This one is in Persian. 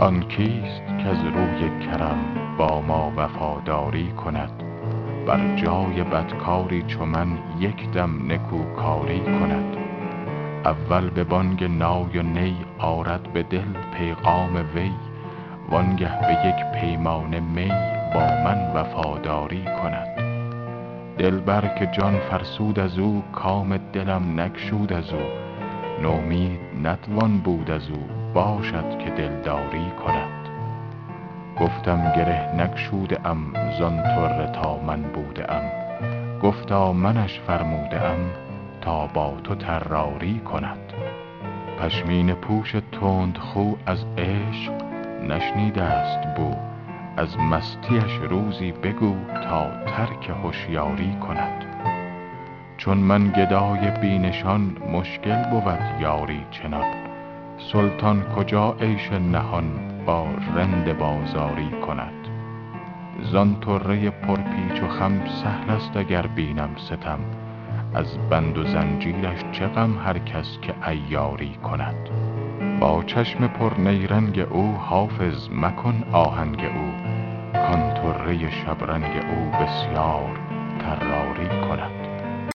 آن کیست کز روی کرم با ما وفاداری کند؟ بر جای بدکاری چو من یک دم نکوکاری کند. اول به بانگ نای و نی آرد به دل پیغام وی وانگه به یک پیمانه می با من وفاداری کند. دلبر که جان فرسود از او کام دلم نگشود از او. نومید نتوان بود از او. باشد که دلداری کند. گفتم گره نگشوده ام زان طره تا من بوده ام. گفتا منش فرموده ام تا با تو طراری کند. پشمینه پوش تندخو از عشق نشنیده ست بو. از مستیش روزی بگو تا ترک هشیاری کند. چون من گدای بی نشان مشکل بود یاری چنان. سلطان کجا عیش نهان با رند بازاری کند؟ زان طره پرپیچ و خم سهل است اگر بینم ستم. از بند و زنجیرش چه غم هر کس که عیاری کند؟ با چشم پرنیرنگ او حافظ مکن آهنگ او. کان طره شبرنگ او بسیار طراری کند.